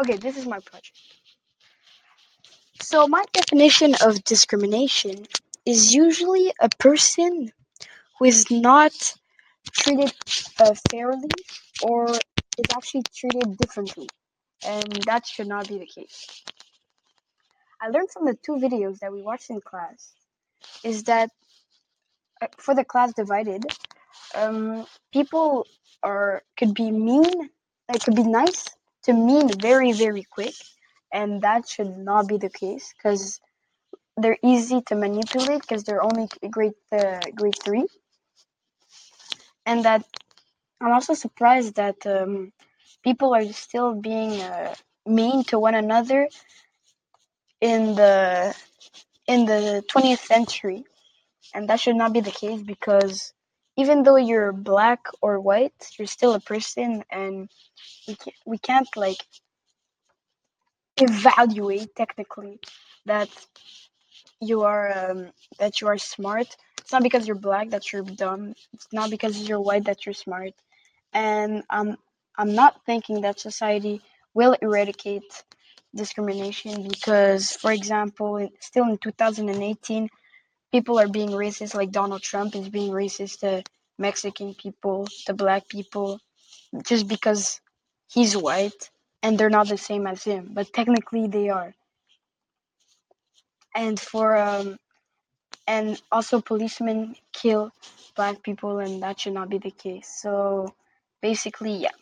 Okay, this is my project. So, my definition of discrimination is usually a person who is not treated uh, fairly or is actually treated differently, and that should not be the case. I learned from the two videos that we watched in class is that uh, for the class divided, um, people are could be mean, it could be nice to mean very very quick, and that should not be the case because they're easy to manipulate because they're only grade uh, grade three, and that I'm also surprised that um, people are still being uh, mean to one another in the in the 20th century, and that should not be the case because even though you're black or white, you're still a person, and we can't, we can't like evaluate technically that you are um, that you are smart. It's not because you're black that you're dumb. It's not because you're white that you're smart. And um, I'm not thinking that society will eradicate discrimination because, for example, still in 2018, people are being racist. Like Donald Trump is being racist to Mexican people, to black people, just because he's white and they're not the same as him. But technically, they are. And for um, and also policemen kill black people and that should not be the case so basically yeah